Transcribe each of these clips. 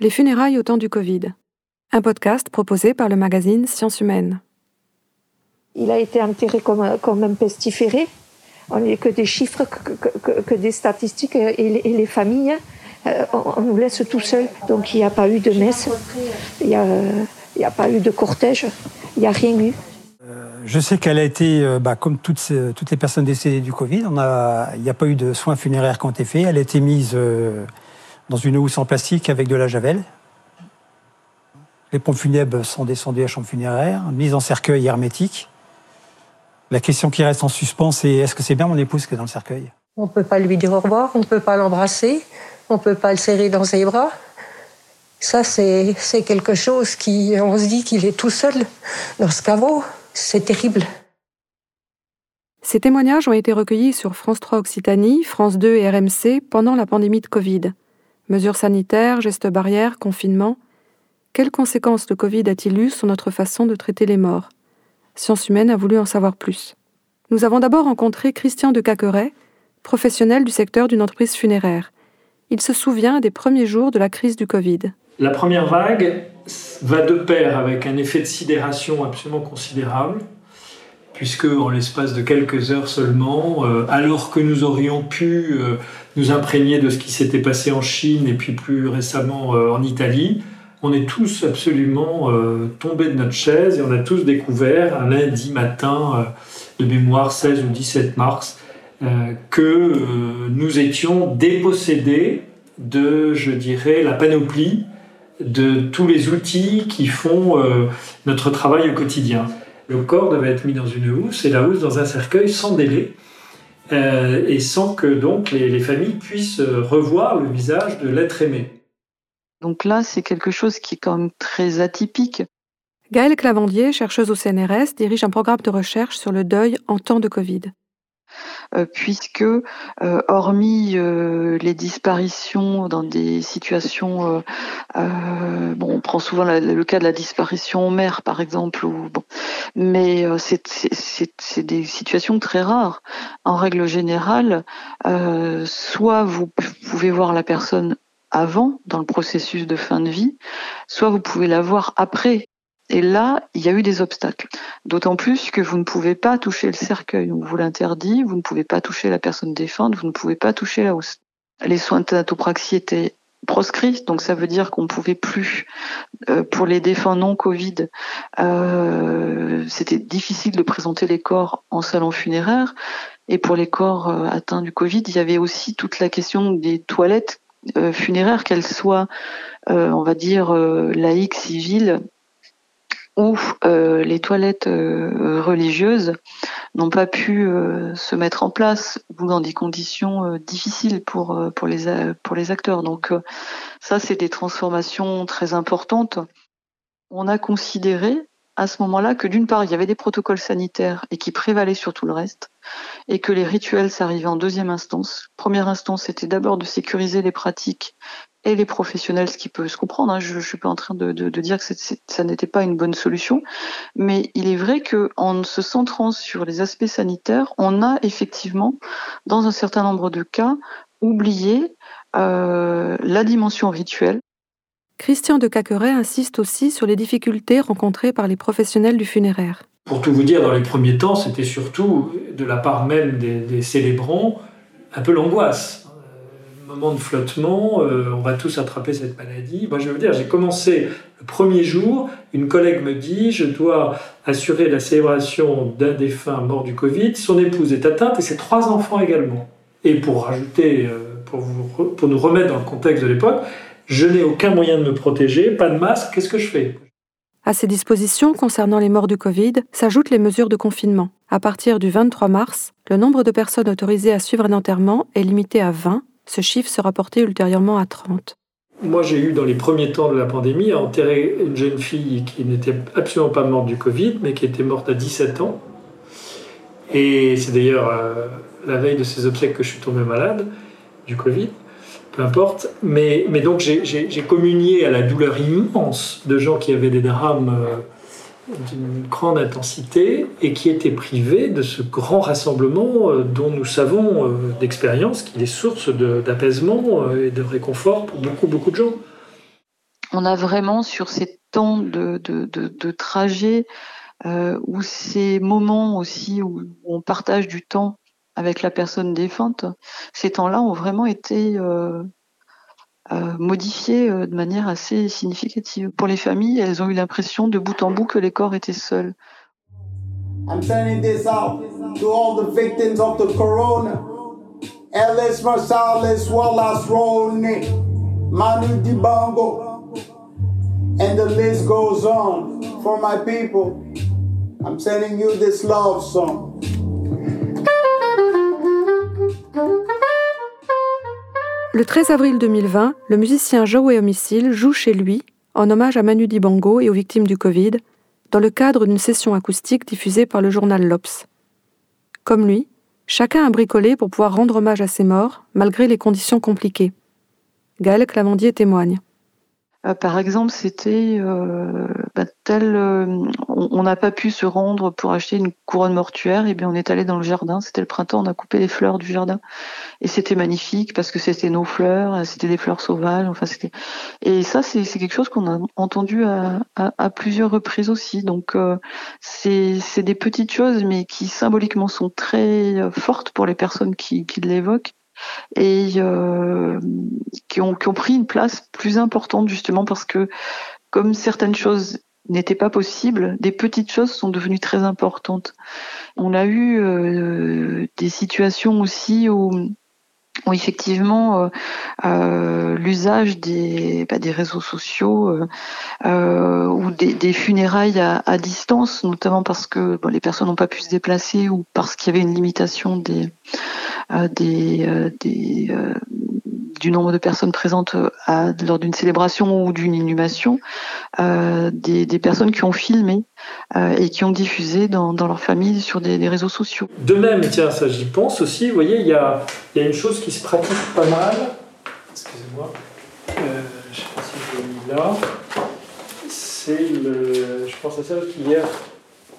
Les funérailles au temps du Covid. Un podcast proposé par le magazine Sciences Humaines. Il a été enterré comme, comme un pestiféré. On n'est que des chiffres, que, des statistiques et les, familles, euh, on, nous laisse tout seuls. Donc il n'y a pas eu de messe, il n'y a, pas eu de cortège, il n'y a rien eu. Euh, je sais qu'elle a été, euh, bah, comme toutes, toutes les personnes décédées du Covid, il n'y a pas eu de soins funéraires qui ont été faits. Elle a été mise dans une housse en plastique avec de la javel. Les pompes funèbres sont descendues à chambre funéraire, mise en cercueil hermétique. La question qui reste en suspens, c'est est-ce que c'est bien mon épouse qui est dans le cercueil? On ne peut pas lui dire au revoir, on ne peut pas l'embrasser, on ne peut pas le serrer dans ses bras. Ça, c'est quelque chose qui, on se dit qu'il est tout seul dans ce caveau. C'est terrible. Ces témoignages ont été recueillis sur France 3 Occitanie, France 2 et RMC pendant la pandémie de Covid. Mesures sanitaires, gestes barrières, confinement. Quelles conséquences le Covid a-t-il eu sur notre façon de traiter les morts? Sciences humaines a voulu en savoir plus. Nous avons d'abord rencontré Christian de Caqueret, professionnel du secteur d'une entreprise funéraire. Il se souvient des premiers jours de la crise du Covid. La première vague va de pair avec un effet de sidération absolument considérable, puisque en l'espace de quelques heures seulement, euh, alors que nous aurions pu euh, nous imprégner de ce qui s'était passé en Chine et puis plus récemment euh, en Italie, on est tous absolument tombés de notre chaise et on a tous découvert un lundi matin de mémoire 16 ou 17 mars que nous étions dépossédés de, je dirais, la panoplie de tous les outils qui font notre travail au quotidien le corps devait être mis dans une housse et la housse dans un cercueil sans délai. Euh, et sans que donc les, familles puissent revoir le visage de l'être aimé. Donc là, c'est quelque chose qui est quand même très atypique. Gaëlle Clavandier, chercheuse au CNRS, dirige un programme de recherche sur le deuil en temps de Covid. Euh, puisque euh, hormis euh, les disparitions dans des situations, on prend souvent le cas de la disparition en mer, par exemple, mais c'est des situations très rares. En règle générale, soit vous pouvez voir la personne avant, dans le processus de fin de vie, soit vous pouvez la voir après et là, il y a eu des obstacles. D'autant plus que vous ne pouvez pas toucher le cercueil. On vous l'interdit, vous ne pouvez pas toucher la personne défunte, vous ne pouvez pas toucher la hausse. Les soins de thanatopraxie étaient proscrits, donc ça veut dire qu'on ne pouvait plus, euh, pour les défunts non Covid, euh, c'était difficile de présenter les corps en salon funéraire. Et pour les corps euh, atteints du Covid, il y avait aussi toute la question des toilettes funéraires, qu'elles soient, on va dire, laïques, civiles, où euh, les toilettes euh, religieuses n'ont pas pu euh, se mettre en place ou dans des conditions difficiles pour les acteurs. Donc ça c'est des transformations très importantes. On a considéré à ce moment-là que d'une part il y avait des protocoles sanitaires et qui prévalaient sur tout le reste et que les rituels s'arrivaient en deuxième instance. Première instance c'était d'abord de sécuriser les pratiques et les professionnels, ce qui peut se comprendre. Hein. Je ne suis pas en train de, dire que ça n'était pas une bonne solution, mais il est vrai qu'en se centrant sur les aspects sanitaires, on a effectivement, dans un certain nombre de cas, oublié euh, la dimension rituelle. Christian de Caqueret insiste aussi sur les difficultés rencontrées par les professionnels du funéraire. Pour tout vous dire, dans les premiers temps, c'était surtout de la part même des, des célébrants un peu l'angoisse moment de flottement, euh, on va tous attraper cette maladie. Moi, je veux dire, j'ai commencé le premier jour, une collègue me dit, je dois assurer la célébration d'un défunt mort du Covid, son épouse est atteinte et ses trois enfants également. Et pour rajouter, euh, pour, nous remettre dans le contexte de l'époque, je n'ai aucun moyen de me protéger, pas de masque, qu'est-ce que je fais? À ces dispositions concernant les morts du Covid s'ajoutent les mesures de confinement. À partir du 23 mars, le nombre de personnes autorisées à suivre un enterrement est limité à 20 ce chiffre sera porté ultérieurement à 30. Moi, j'ai eu dans les premiers temps de la pandémie à enterrer une jeune fille qui n'était absolument pas morte du Covid, mais qui était morte à 17 ans. Et c'est d'ailleurs euh, la veille de ses obsèques que je suis tombé malade du Covid, peu importe. Mais, donc j'ai communié à la douleur immense de gens qui avaient des drames. Euh, d'une grande intensité et qui était privé de ce grand rassemblement euh, dont nous savons euh, d'expérience qu'il est source d'apaisement euh, et de réconfort pour beaucoup, beaucoup de gens. on a vraiment sur ces temps de, de, de, trajet ou ces moments aussi où on partage du temps avec la personne défunte, ces temps-là ont vraiment été euh, modifiés de manière assez significative. Pour les familles, elles ont eu l'impression de bout en bout que les corps étaient seuls. I'm sending this out to all the victims of the corona. Ellis Marsalis, Wallace Roney, Manu Dibango, and the list goes on. For my people, I'm sending you this love song. Le 13 avril 2020, le musicien Joey Homicile joue chez lui en hommage à Manu Dibango et aux victimes du Covid dans le cadre d'une session acoustique diffusée par le journal L'Obs. Comme lui, chacun a bricolé pour pouvoir rendre hommage à ses morts, malgré les conditions compliquées. Gaël Clamandier témoigne. Euh, par exemple, c'était euh, euh, on n'a pas pu se rendre pour acheter une couronne mortuaire, et bien on est allé dans le jardin. C'était le printemps, on a coupé les fleurs du jardin, et c'était magnifique parce que c'était nos fleurs, c'était des fleurs sauvages. Enfin, et ça, c'est quelque chose qu'on a entendu à, plusieurs reprises aussi. Donc, c'est des petites choses, mais qui symboliquement sont très fortes pour les personnes qui, l'évoquent et euh, qui ont pris une place plus importante justement parce que comme certaines choses n'étaient pas possibles, des petites choses sont devenues très importantes. On a eu euh, des situations aussi où effectivement euh, euh, l'usage des, bah, des réseaux sociaux ou des, funérailles à, distance, notamment parce que les personnes n'ont pas pu se déplacer ou parce qu'il y avait une limitation des, des, des du nombre de personnes présentes à, lors d'une célébration ou d'une inhumation, des, des, personnes qui ont filmé et qui ont diffusé dans, leur famille sur des, réseaux sociaux. De même, tiens, ça j'y pense aussi, vous voyez, il y a, une chose qui se pratique pas mal, excusez-moi, euh, je ne sais pas si je l'ai mis là, c'est le, je pense à ça hier,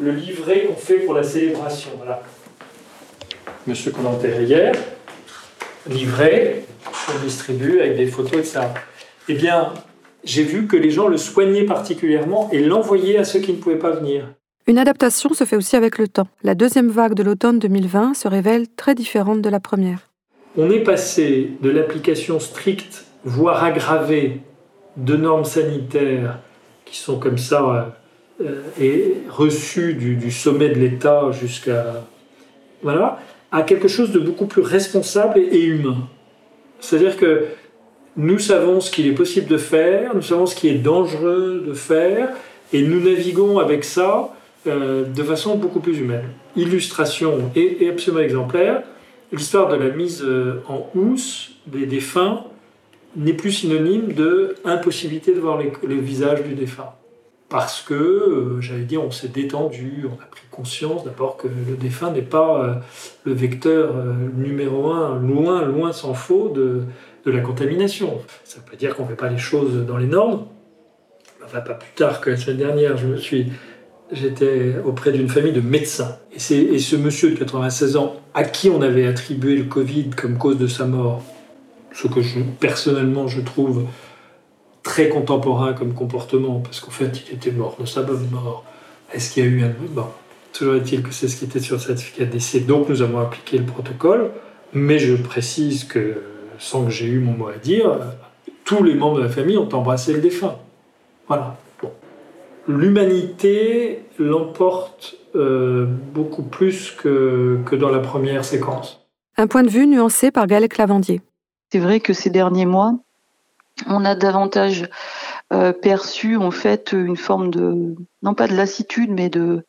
le livret qu'on fait pour la célébration. Voilà. Monsieur commentaire hier, livret, on distribue avec des photos et ça. Eh bien, j'ai vu que les gens le soignaient particulièrement et l'envoyaient à ceux qui ne pouvaient pas venir. Une adaptation se fait aussi avec le temps. La deuxième vague de l'automne 2020 se révèle très différente de la première. On est passé de l'application stricte, voire aggravée, de normes sanitaires qui sont comme ça euh, et reçues du, du sommet de l'État jusqu'à voilà, à quelque chose de beaucoup plus responsable et humain. C'est-à-dire que nous savons ce qu'il est possible de faire, nous savons ce qui est dangereux de faire, et nous naviguons avec ça euh, de façon beaucoup plus humaine. Illustration et, absolument exemplaire, l'histoire de la mise euh, en housse des défunts n'est plus synonyme de impossibilité de voir le visage du défunt. Parce que, euh, j'allais dire, on s'est détendu, on a pris conscience d'abord que le défunt n'est pas le vecteur numéro un, loin, loin s'en faut, de, de la contamination. Ça ne veut pas dire qu'on ne fait pas les choses dans les normes. Enfin, pas plus tard que la semaine dernière, je me suis, j'étais auprès d'une famille de médecins. Et, et ce monsieur de 96 ans, à qui on avait attribué le Covid comme cause de sa mort, ce que personnellement je trouve très contemporain comme comportement, parce qu'en fait il était mort de sa bonne mort. Est-ce qu'il y a eu un... Bon, toujours est-il que c'est ce qui était sur le certificat d'essai, donc nous avons appliqué le protocole, mais je précise que sans que j'ai eu mon mot à dire, tous les membres de la famille ont embrassé le défunt. Voilà. L'humanité l'emporte euh, beaucoup plus que, que dans la première séquence. Un point de vue nuancé par Gaël Clavandier. C'est vrai que ces derniers mois, on a davantage euh, perçu en fait une forme de non pas de lassitude mais de,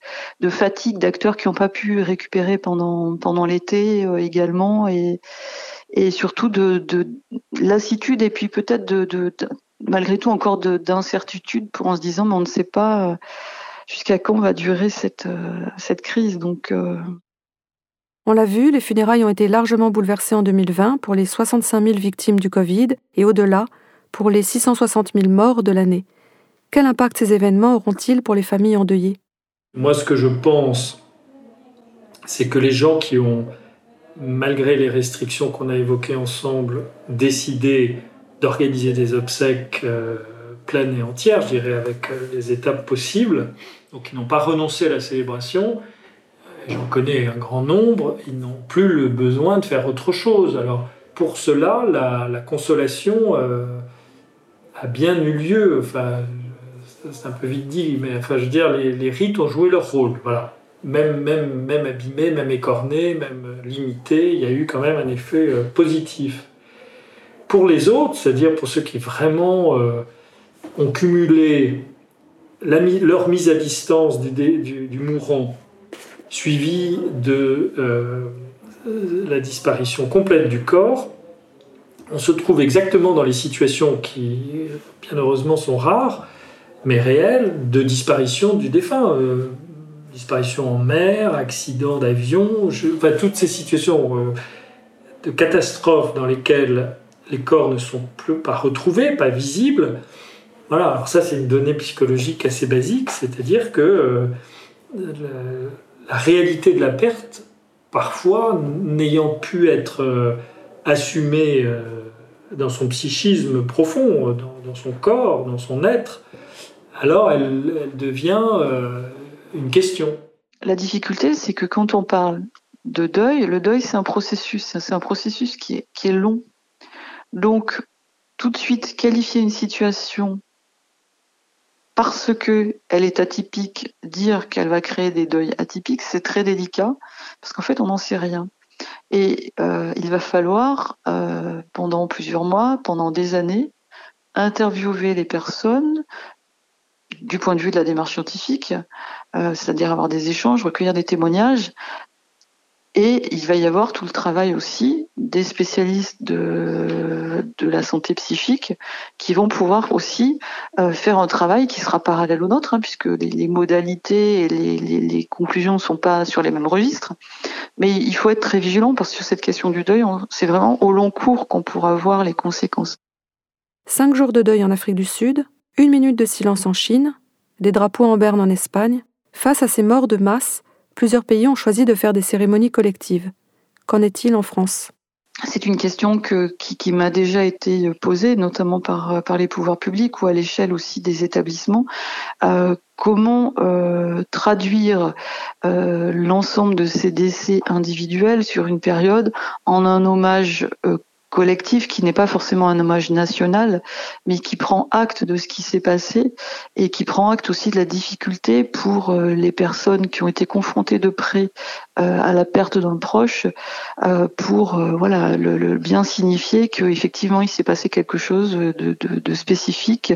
fatigue d'acteurs qui n'ont pas pu récupérer pendant pendant l'été euh, également et et surtout de, de lassitude et puis peut-être de, malgré tout encore d'incertitude pour en se disant mais on ne sait pas euh, jusqu'à quand va durer cette, cette crise. Donc, On l'a vu, les funérailles ont été largement bouleversées en 2020 pour les 65 000 victimes du Covid et au-delà pour les 660 000 morts de l'année. Quel impact ces événements auront-ils pour les familles endeuillées? Moi, ce que je pense, c'est que les gens qui ont malgré les restrictions qu'on a évoquées ensemble, décidé d'organiser des obsèques euh, l'année entière, je dirais, avec les étapes possibles. Donc ils n'ont pas renoncé à la célébration. J'en connais un grand nombre, ils n'ont plus le besoin de faire autre chose. Alors pour cela, la, consolation a bien eu lieu. Enfin, c'est un peu vite dit, mais enfin, je veux dire, les, rites ont joué leur rôle. Voilà même, même, même abîmé, même écorné, même limité, il y a eu quand même un effet euh, positif. Pour les autres, c'est-à-dire pour ceux qui vraiment euh, ont cumulé leur mise à distance du, mourant, suivie de euh, la disparition complète du corps, on se trouve exactement dans les situations qui, bien heureusement, sont rares, mais réelles, de disparition du défunt disparition en mer, accident d'avion, toutes ces situations euh, de catastrophes dans lesquelles les corps ne sont plus pas retrouvés, pas visibles. Voilà, alors ça c'est une donnée psychologique assez basique, c'est-à-dire que euh, la, réalité de la perte, parfois n'ayant pu être euh, assumée dans son psychisme profond, dans, son corps, dans son être, alors elle, devient une question. La difficulté, c'est que quand on parle de deuil, le deuil, c'est un processus. C'est un processus qui est, qui est long. Donc, tout de suite, qualifier une situation parce que elle est atypique, dire qu'elle va créer des deuils atypiques, c'est très délicat parce qu'en fait, on n'en sait rien. Et euh, il va falloir, euh, pendant plusieurs mois, pendant des années, interviewer les personnes, du point de vue de la démarche scientifique, euh, c'est-à-dire avoir des échanges, recueillir des témoignages. Et il va y avoir tout le travail aussi des spécialistes de, la santé psychique qui vont pouvoir aussi euh, faire un travail qui sera parallèle au nôtre, hein, puisque les, modalités et les, les, conclusions ne sont pas sur les mêmes registres. Mais il faut être très vigilant parce que sur cette question du deuil, c'est vraiment au long cours qu'on pourra voir les conséquences. Cinq jours de deuil en Afrique du Sud, une minute de silence en Chine, des drapeaux en berne en Espagne. Face à ces morts de masse, plusieurs pays ont choisi de faire des cérémonies collectives. Qu'en est-il en France? C'est une question qui, m'a déjà été posée, notamment par, les pouvoirs publics ou à l'échelle aussi des établissements. Euh, comment euh, traduire euh, l'ensemble de ces décès individuels sur une période en un hommage collectif qui n'est pas forcément un hommage national, mais qui prend acte de ce qui s'est passé et qui prend acte aussi de la difficulté pour euh, les personnes qui ont été confrontées de près euh, à la perte d'un proche, euh, pour voilà le, bien signifier qu'effectivement il s'est passé quelque chose de, spécifique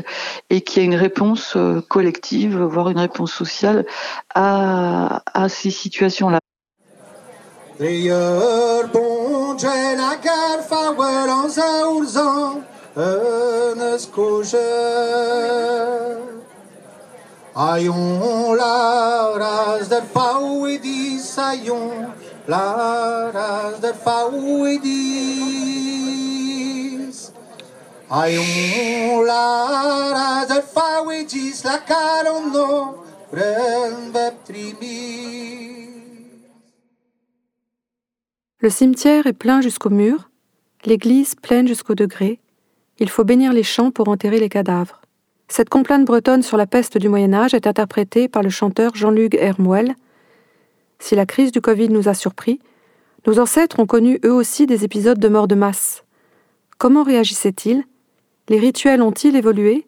et qu'il y a une réponse collective, voire une réponse sociale à, ces situations-là. Undre la garfa on za urzon Enes kujer Aion la raz del fau e dis Aion la raz del fau e dis Aion la raz del fau e dis La caron no ren bep Le cimetière est plein jusqu'au mur, l'église pleine jusqu'au degré. Il faut bénir les champs pour enterrer les cadavres. Cette complainte bretonne sur la peste du Moyen Âge est interprétée par le chanteur Jean-Luc Hermouel. Si la crise du Covid nous a surpris, nos ancêtres ont connu eux aussi des épisodes de mort de masse. Comment réagissaient-ils? Les rituels ont-ils évolué?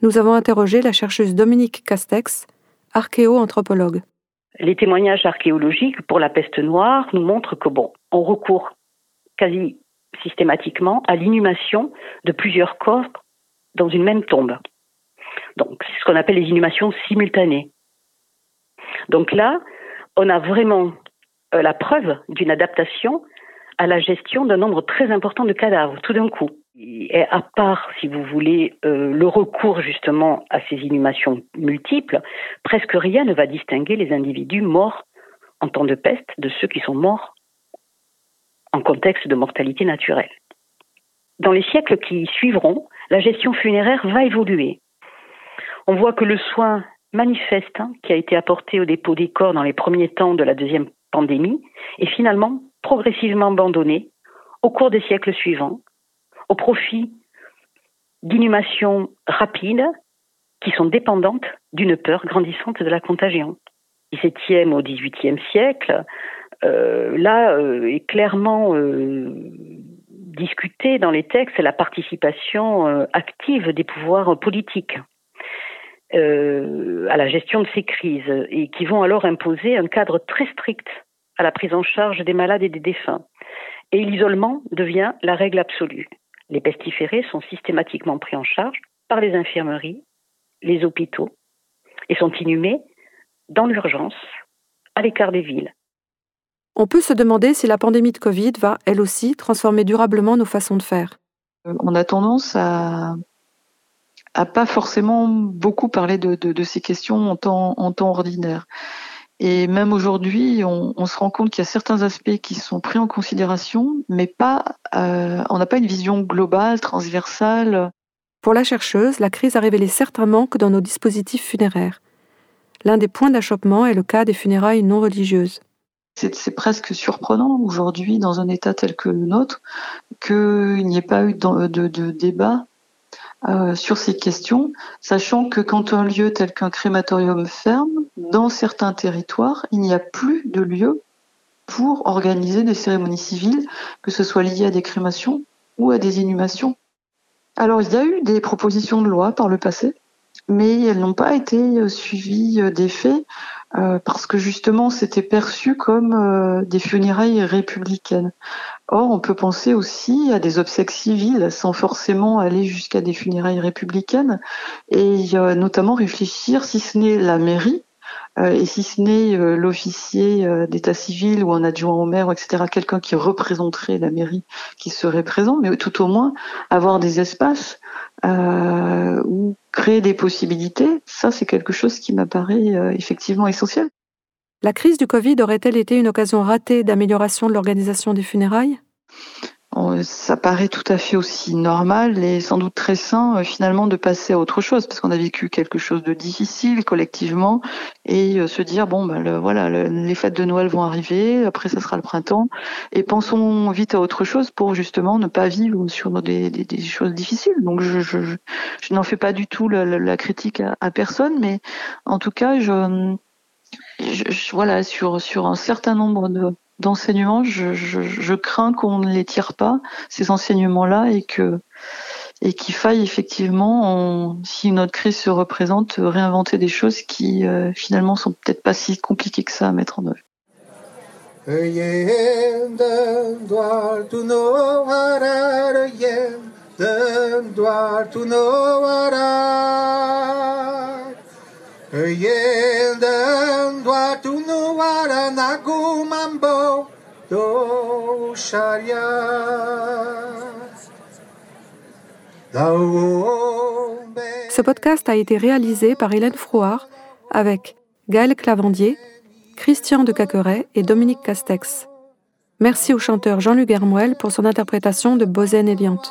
Nous avons interrogé la chercheuse Dominique Castex, archéo-anthropologue. Les témoignages archéologiques pour la peste noire nous montrent que bon, on recourt quasi systématiquement à l'inhumation de plusieurs corps dans une même tombe. Donc, c'est ce qu'on appelle les inhumations simultanées. Donc là, on a vraiment euh, la preuve d'une adaptation à la gestion d'un nombre très important de cadavres tout d'un coup. Et à part, si vous voulez, euh, le recours justement à ces inhumations multiples, presque rien ne va distinguer les individus morts en temps de peste de ceux qui sont morts en contexte de mortalité naturelle. Dans les siècles qui suivront, la gestion funéraire va évoluer. On voit que le soin manifeste qui a été apporté au dépôt des corps dans les premiers temps de la deuxième pandémie est finalement progressivement abandonné au cours des siècles suivants, au profit d'inhumations rapides qui sont dépendantes d'une peur grandissante de la contagion. 17e au 18e siècle, là euh, est clairement euh, discuté dans les textes la participation active des pouvoirs politiques à la gestion de ces crises et qui vont alors imposer un cadre très strict à la prise en charge des malades et des défunts. Et l'isolement devient la règle absolue. Les pestiférés sont systématiquement pris en charge par les infirmeries, les hôpitaux et sont inhumés dans l'urgence, à l'écart des villes. On peut se demander si la pandémie de Covid va, elle aussi, transformer durablement nos façons de faire. Euh, on a tendance à, à pas forcément beaucoup parler de, ces questions en temps, en temps ordinaire. Et même aujourd'hui, on, se rend compte qu'il y a certains aspects qui sont pris en considération, mais pas, euh, on n'a pas une vision globale, transversale. Pour la chercheuse, la crise a révélé certains manques dans nos dispositifs funéraires. L'un des points d'achoppement est le cas des funérailles non religieuses. C'est presque surprenant aujourd'hui, dans un État tel que le nôtre, qu'il n'y ait pas eu de, débat euh, sur ces questions, sachant que quand un lieu tel qu'un crématorium ferme, dans certains territoires, il n'y a plus de lieu pour organiser des cérémonies civiles, que ce soit lié à des crémations ou à des inhumations. Alors il y a eu des propositions de loi par le passé mais elles n'ont pas été euh, suivies euh, des faits euh, parce que justement c'était perçu comme des funérailles républicaines. Or, on peut penser aussi à des obsèques civiles sans forcément aller jusqu'à des funérailles républicaines et notamment réfléchir si ce n'est la mairie euh, et si ce n'est euh, l'officier euh, d'état civil ou un adjoint au maire, etc., quelqu'un qui représenterait la mairie, qui serait présent, mais tout au moins avoir des espaces ou créer des possibilités, ça c'est quelque chose qui m'apparaît effectivement essentiel. La crise du Covid aurait-elle été une occasion ratée d'amélioration de l'organisation des funérailles? Ça paraît tout à fait aussi normal et sans doute très sain euh, finalement de passer à autre chose parce qu'on a vécu quelque chose de difficile collectivement et euh, se dire bon ben voilà les fêtes de Noël vont arriver après ça sera le printemps et pensons vite à autre chose pour justement ne pas vivre sur des, des, choses difficiles. Donc je, je, je, n'en fais pas du tout la, critique à, à, personne mais en tout cas je, je voilà sur sur un certain nombre de d'enseignements, je, crains qu'on ne les tire pas, ces enseignements-là, et que et qu'il faille effectivement, si une autre crise se représente, réinventer des choses qui euh, finalement sont peut-être pas si compliquées que ça à mettre en œuvre. Ce podcast a été réalisé par Hélène Frouard avec Gaël Clavandier, Christian de Caqueret et Dominique Castex. Merci au chanteur Jean-Luc Hermouel pour son interprétation de Bozen Eliante.